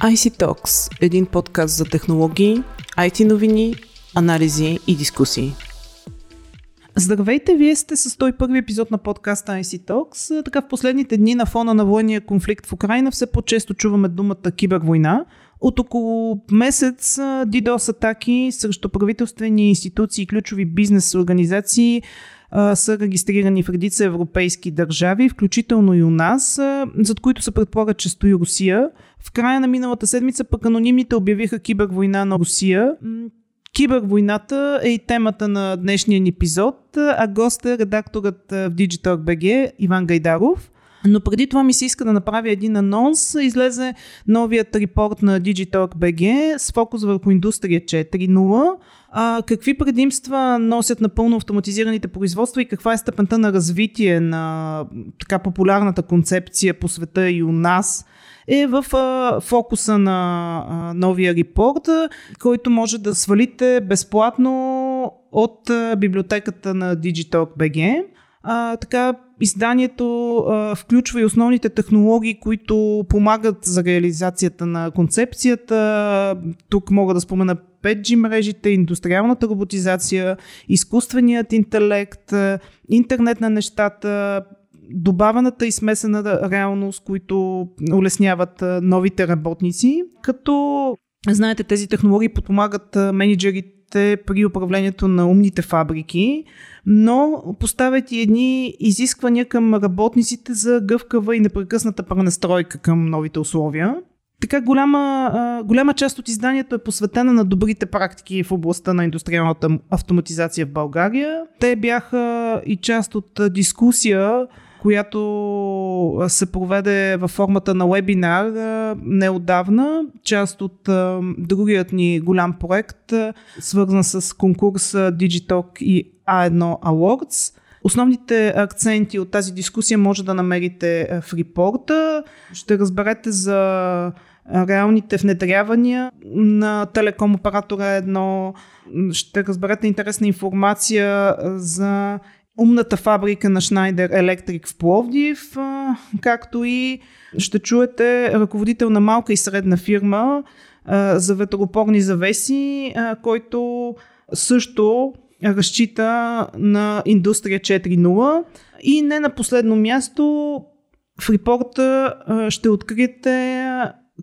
IC Talks – един подкаст за технологии, IT новини, анализи и дискусии. Здравейте, вие сте с 101 епизод на подкаста IC Talks. Така в последните дни на фона на военния конфликт в Украина все по-често чуваме думата кибервойна. От около месец DDoS атаки срещу правителствени институции и ключови бизнес организации са регистрирани в редица европейски държави, включително и у нас, зад които се предполага, че стои Русия. В края на миналата седмица пък анонимните обявиха кибервойна на Русия. Кибервойната е и темата на днешния ни епизод, а гост е редакторът в Digital BG Иван Гайдаров. Но преди това ми се иска да направя един анонс. Излезе новият репорт на Digitalk BG с фокус върху индустрия 4.0. А, какви предимства носят напълно автоматизираните производства и каква е степента на развитие на така популярната концепция по света и у нас е в фокуса на новия репорт, който може да свалите безплатно от библиотеката на Digitalk BG. А, така, изданието а, включва и основните технологии, които помагат за реализацията на концепцията. Тук мога да спомена 5G мрежите, индустриалната роботизация, изкуственият интелект, интернет на нещата, добавената и смесена реалност, които улесняват новите работници. Като, знаете, тези технологии подпомагат менеджерите при управлението на умните фабрики, но поставят и едни изисквания към работниците за гъвкава и непрекъсната пренастройка към новите условия. Така голяма, голяма част от изданието е посветена на добрите практики в областта на индустриалната автоматизация в България. Те бяха и част от дискусия която се проведе във формата на вебинар неодавна, част от другият ни голям проект, свързан с конкурс Digitalk и A1 Awards. Основните акценти от тази дискусия може да намерите в репорта. Ще разберете за реалните внедрявания на телеком оператора едно. Ще разберете интересна информация за умната фабрика на Schneider Electric в Пловдив, както и ще чуете ръководител на малка и средна фирма за ветропорни завеси, който също разчита на индустрия 4.0. И не на последно място в репорта ще откриете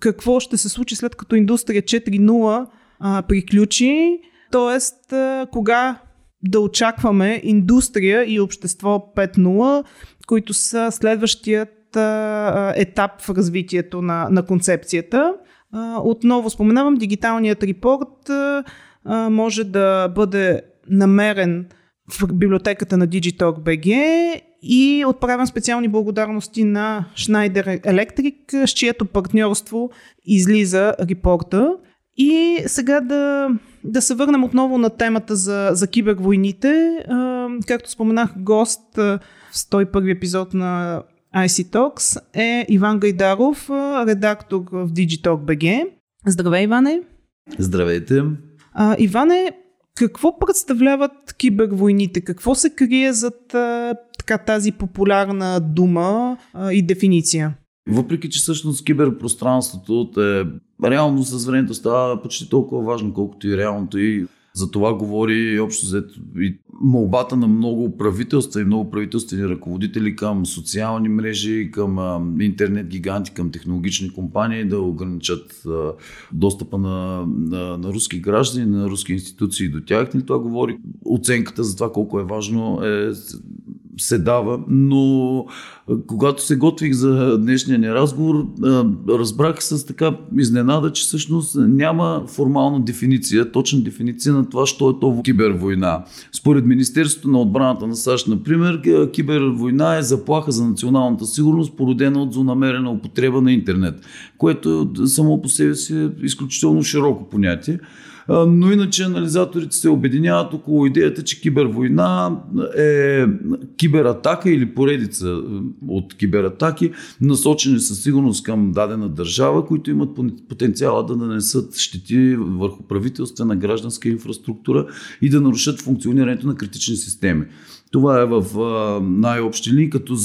какво ще се случи след като индустрия 4.0 приключи, т.е. кога да очакваме индустрия и общество 5.0, които са следващият а, етап в развитието на, на концепцията. А, отново споменавам, дигиталният репорт а, може да бъде намерен в библиотеката на Digitalk BG и отправям специални благодарности на Schneider Electric, с чието партньорство излиза репорта. И сега да, да се върнем отново на темата за, за кибервойните. А, както споменах, гост в 101 епизод на IC Talks е Иван Гайдаров, редактор в Digitalk BG. Здравей, Иване! Здравейте! А, Иване, какво представляват кибервойните? Какво се крие зад а, така, тази популярна дума а, и дефиниция? Въпреки, че всъщност киберпространството е реално с времето става почти толкова важно, колкото и реалното и за това говори общо взето и молбата на много правителства и много правителствени ръководители към социални мрежи, към интернет гиганти, към технологични компании да ограничат достъпа на, на, на руски граждани, на руски институции до тях. И това говори оценката за това колко е важно е се дава, но когато се готвих за днешния ни разговор, разбрах с така изненада, че всъщност няма формална дефиниция, точна дефиниция на това, що е то кибервойна. Според Министерството на отбраната на САЩ, например, кибервойна е заплаха за националната сигурност, породена от злонамерена употреба на интернет, което само по себе си е изключително широко понятие. Но иначе анализаторите се обединяват около идеята, че кибервойна е кибератака или поредица от кибератаки, насочени със сигурност към дадена държава, които имат потенциала да нанесат щети върху правителствена гражданска инфраструктура и да нарушат функционирането на критични системи. Това е в най-общи линии, като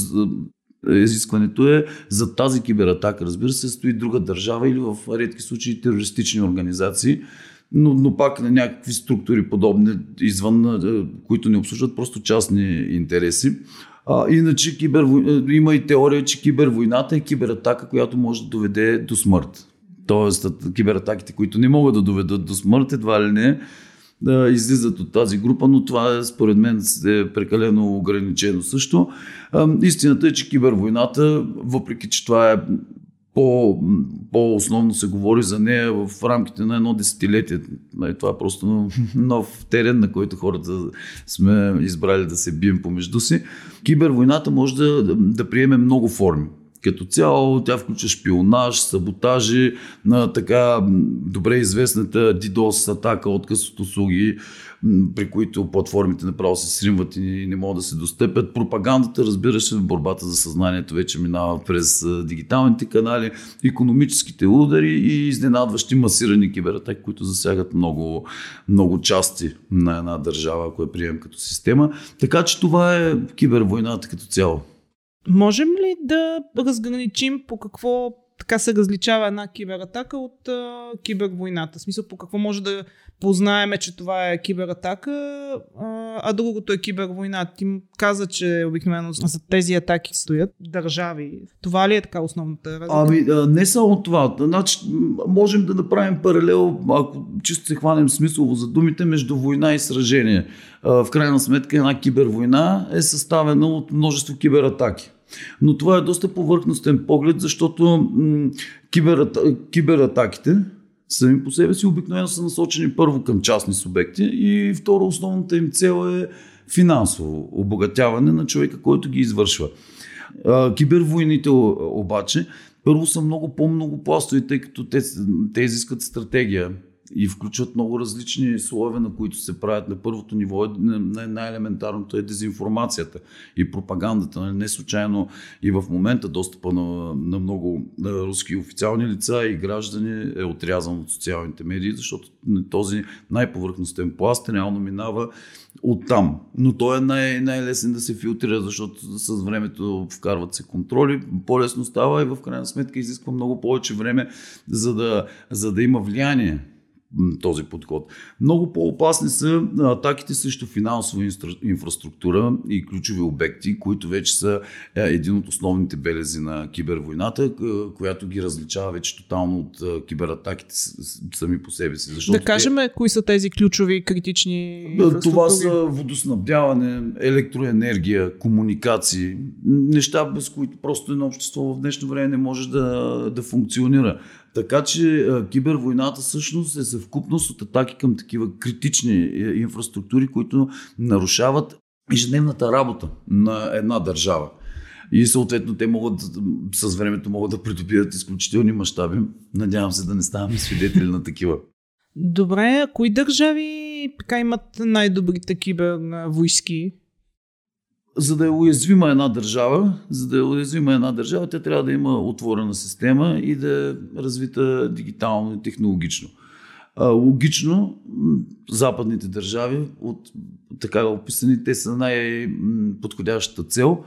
изискването е за тази кибератака, разбира се, стои друга държава или в редки случаи терористични организации, но, но пак на някакви структури подобни извън, които не обслужват просто частни интереси. А, иначе кибер, има и теория, че кибервойната е кибератака, която може да доведе до смърт. Тоест, кибератаките, които не могат да доведат до смърт, едва ли не да излизат от тази група, но това е, според мен е прекалено ограничено също. Истината е, че кибервойната, въпреки че това е по, по-основно се говори за нея в рамките на едно десетилетие. Нали, това е просто нов терен, на който хората сме избрали да се бием помежду си. Кибервойната може да, да приеме много форми. Като цяло тя включва шпионаж, саботажи на така добре известната DDoS атака, отказ от услуги, при които платформите направо се сримват и не могат да се достъпят. Пропагандата, разбира се, борбата за съзнанието вече минава през дигиталните канали, економическите удари и изненадващи масирани кибератаки, които засягат много, много части на една държава, ако я приемем като система. Така че това е кибервойната като цяло. Можем ли да разграничим по какво така се различава една кибератака от а, кибервойната? В смисъл по какво може да познаеме, че това е кибератака, а, а другото е кибервойна. Ти каза, че обикновено за тези атаки стоят държави. Това ли е така основната разлика? Ами, не само това. Значи, можем да направим паралел, ако чисто се хванем смислово за думите, между война и сражение. В крайна сметка една кибервойна е съставена от множество кибератаки. Но това е доста повърхностен поглед, защото м- киберата, кибератаките сами по себе си обикновено са насочени първо към частни субекти и второ основната им цел е финансово обогатяване на човека, който ги извършва. Кибервойните обаче първо са много по-многопластови, тъй като те, те изискат стратегия и включват много различни слоеве, на които се правят. На първото ниво е, най-елементарното е дезинформацията и пропагандата. Нали, не случайно и в момента достъпа на, на много руски официални лица и граждани е отрязан от социалните медии, защото този най-повърхностен пласт реално минава от там. Но той е най- най-лесен да се филтрира, защото с времето вкарват се контроли, по-лесно става и в крайна сметка изисква много повече време, за да, за да има влияние този подход. Много по-опасни са атаките срещу финансова инфраструктура и ключови обекти, които вече са е, един от основните белези на кибервойната, която ги различава вече тотално от кибератаките сами по себе си. Защото да кажем, те... кои са тези ключови критични Това са водоснабдяване, електроенергия, комуникации, неща, без които просто едно общество в днешно време не може да, да функционира. Така че кибервойната всъщност е съвкупност от атаки към такива критични е, инфраструктури, които нарушават ежедневната работа на една държава. И съответно те могат с времето могат да придобият изключителни мащаби. Надявам се да не ставаме свидетели на такива. Добре, а кои държави така имат най-добрите кибер войски? за да е уязвима една държава, за да е уязвима една държава, тя трябва да има отворена система и да е развита дигитално и технологично. Логично, западните държави, от така описани, те са най-подходящата цел,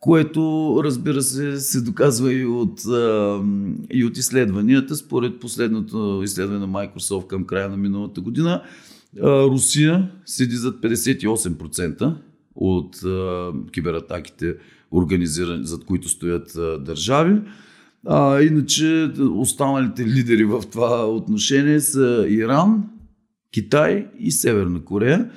което разбира се се доказва и от, и от изследванията. Според последното изследване на Microsoft към края на миналата година, Русия седи зад 58% от кибератаките, организирани, зад които стоят държави. А, иначе останалите лидери в това отношение са Иран, Китай и Северна Корея.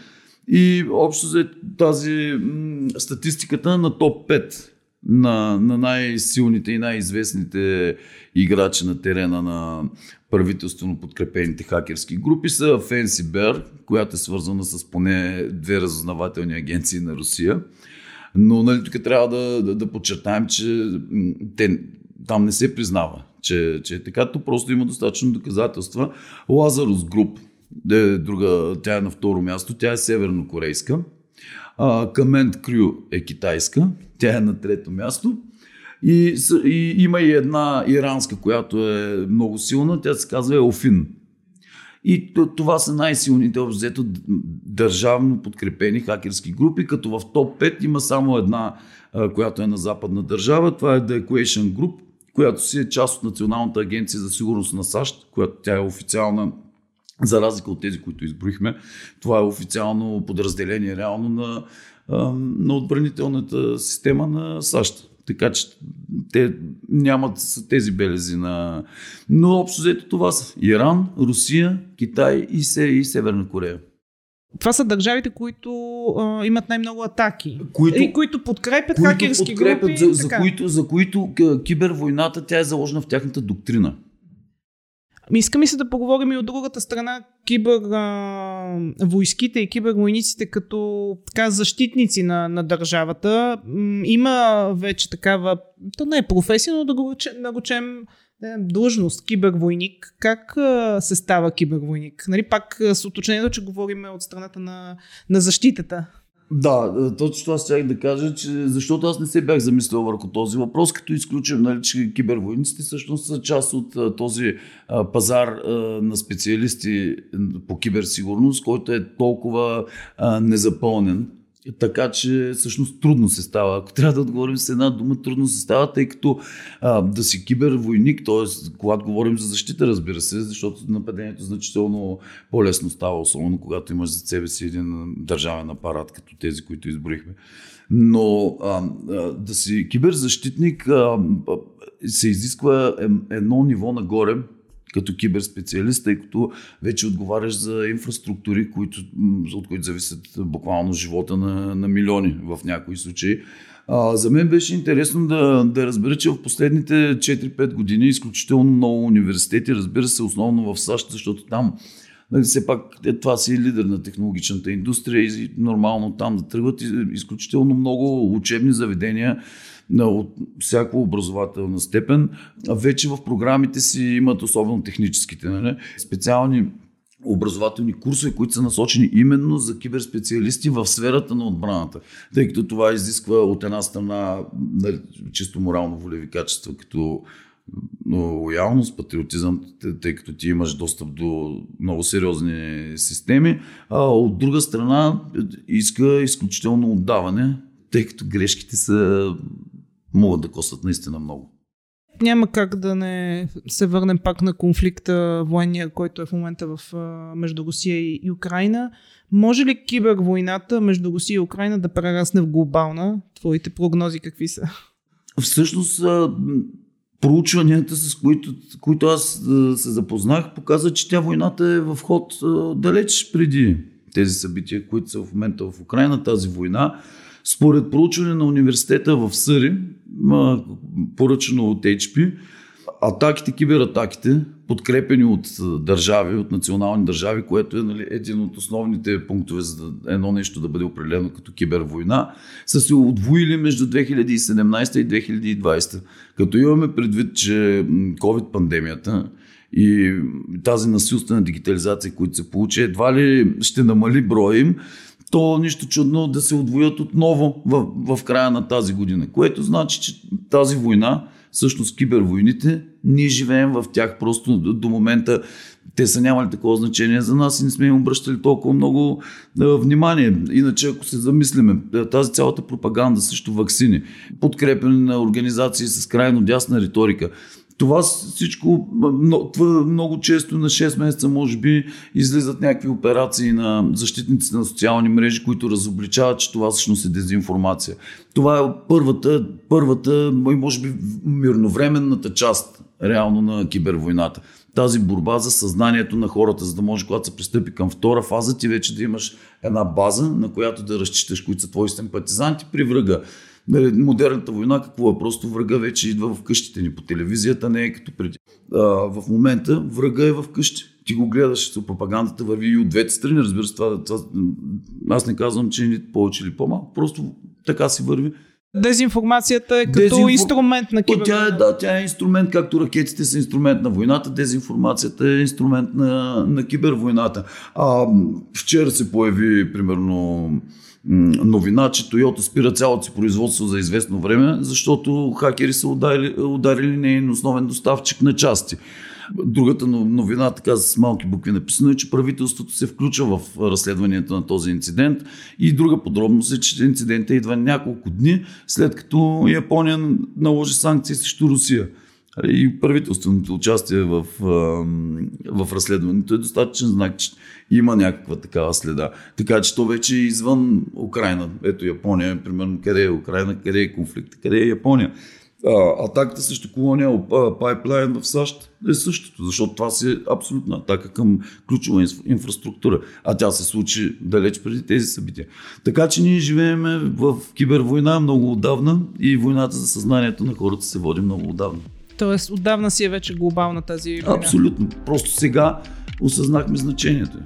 И общо за тази м, статистиката на топ 5 на, на най-силните и най-известните играчи на терена на правителствено подкрепените хакерски групи са Fancy Bear, която е свързана с поне две разузнавателни агенции на Русия. Но нали, тук трябва да, да, да подчертаем, че те, там не се признава, че, че е така. То просто има достатъчно доказателства. Лазарус Груп, е друга, тя е на второ място, тя е севернокорейска. Камент Крю е китайска, тя е на трето място. И, и има и една иранска, която е много силна, тя се казва Еофин. И това са най-силните, обзето държавно подкрепени хакерски групи, като в топ 5 има само една, която е на западна държава. Това е The Equation Group, която си е част от Националната агенция за сигурност на САЩ, която тя е официална за разлика от тези, които изброихме. Това е официално подразделение реално на, на отбранителната система на САЩ. Така че те нямат тези белези на... Но общо взето това са Иран, Русия, Китай и, Се, и Северна Корея. Това са държавите, които а, имат най-много атаки. Които, и които подкрепят които хакерски подкрепят, групи. За, за, които, за които кибервойната тя е заложена в тяхната доктрина. Ами иска ми се да поговорим и от другата страна кибер а, войските и кибервойниците като така защитници на, на държавата. Има вече такава, то не е професия, но да го, да го длъжност, кибервойник. Как а, се става кибервойник? Нали, пак с уточнението, че говорим от страната на, на защитата. Да, е, точно това щях да кажа, че защото аз не се бях замислял върху този въпрос, като изключим, нали, че кибервойниците всъщност са част от този пазар на специалисти по киберсигурност, който е толкова незапълнен така че всъщност трудно се става. Ако трябва да отговорим с една дума, трудно се става, тъй като а, да си кибервойник, т.е. когато говорим за защита, разбира се, защото нападението значително по-лесно става, особено когато имаш за себе си един държавен апарат, като тези, които изброихме. Но а, а, да си киберзащитник а, се изисква едно ниво нагоре, като киберспециалист, тъй като вече отговаряш за инфраструктури, които, от които зависят буквално живота на, на милиони в някои случаи. А, за мен беше интересно да, да разбера, че в последните 4-5 години изключително много университети, разбира се, основно в САЩ, защото там нали, все пак е, това си лидер на технологичната индустрия и нормално там да тръгват изключително много учебни заведения от всяко образователна степен, вече в програмите си имат особено техническите, нали? специални образователни курсове, които са насочени именно за киберспециалисти в сферата на отбраната. Тъй като това изисква от една страна нали, чисто морално-волеви качества, като лоялност, патриотизъм, тъй като ти имаш достъп до много сериозни системи, а от друга страна иска изключително отдаване, тъй като грешките са могат да костват наистина много. Няма как да не се върнем пак на конфликта военния, който е в момента в, между Русия и Украина. Може ли кибервойната между Русия и Украина да прерасне в глобална? Твоите прогнози какви са? Всъщност, проучванията, с които, които аз се запознах, показват, че тя войната е в ход далеч преди тези събития, които са в момента в Украина, тази война. Според проучване на университета в Съри, поръчано от HP, атаките, кибератаките, подкрепени от държави, от национални държави, което е нали, един от основните пунктове за едно нещо да бъде определено като кибервойна, са се отвоили между 2017 и 2020. Като имаме предвид, че COVID-пандемията и тази насилствена дигитализация, които се получи, едва ли ще намали броя им, то нищо чудно да се отвоят отново в, в края на тази година. Което значи, че тази война, всъщност кибервойните, ние живеем в тях просто до, момента. Те са нямали такова значение за нас и не сме им обръщали толкова много внимание. Иначе, ако се замислиме, тази цялата пропаганда срещу вакцини, подкрепен на организации с крайно дясна риторика, това всичко много често на 6 месеца може би излизат някакви операции на защитниците на социални мрежи, които разобличават, че това всъщност е дезинформация. Това е първата, първата може би мирновременната част реално на кибервойната. Тази борба за съзнанието на хората, за да може, когато се пристъпи към втора фаза, ти вече да имаш една база, на която да разчиташ, които са твои симпатизанти при врага. Нали, модерната война какво е? Просто врага вече идва в къщите ни по телевизията, не е като преди. А, в момента врага е в къщи. Ти го гледаш, пропагандата върви и от двете страни, разбира се, това, това, аз не казвам, че ни повече или по-малко, просто така си върви. Дезинформацията е като Дезинфор... инструмент на кибер. Тя е, да, тя е инструмент, както ракетите са инструмент на войната, дезинформацията е инструмент на, на кибервойната. А, вчера се появи, примерно, новина, че Toyota спира цялото си производство за известно време, защото хакери са ударили, ударили нейн основен доставчик на части. Другата новина, така с малки букви написано е, че правителството се включва в разследването на този инцидент. И друга подробност е, че инцидентът идва няколко дни след като Япония наложи санкции срещу Русия и правителственото участие в, в разследването е достатъчен знак, че има някаква такава следа. Така че то вече е извън Украина. Ето Япония, примерно, къде е Украина, къде е конфликт, къде е Япония. А, атаката срещу колониал пайплайн в САЩ е същото, защото това си е абсолютна атака към ключова инфраструктура. А тя се случи далеч преди тези събития. Така че ние живеем в кибервойна много отдавна и войната за съзнанието на хората се води много отдавна. Тоест, отдавна си е вече глобална тази война. Абсолютно. Просто сега осъзнахме значението.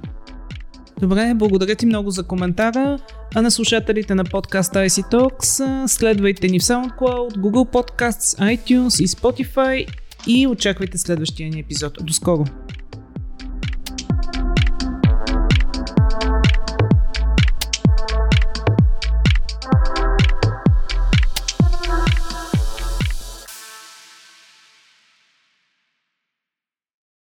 Добре, благодаря ти много за коментара. А на слушателите на подкаста IC Talks следвайте ни в SoundCloud, Google Podcasts, iTunes и Spotify и очаквайте следващия ни епизод. До скоро!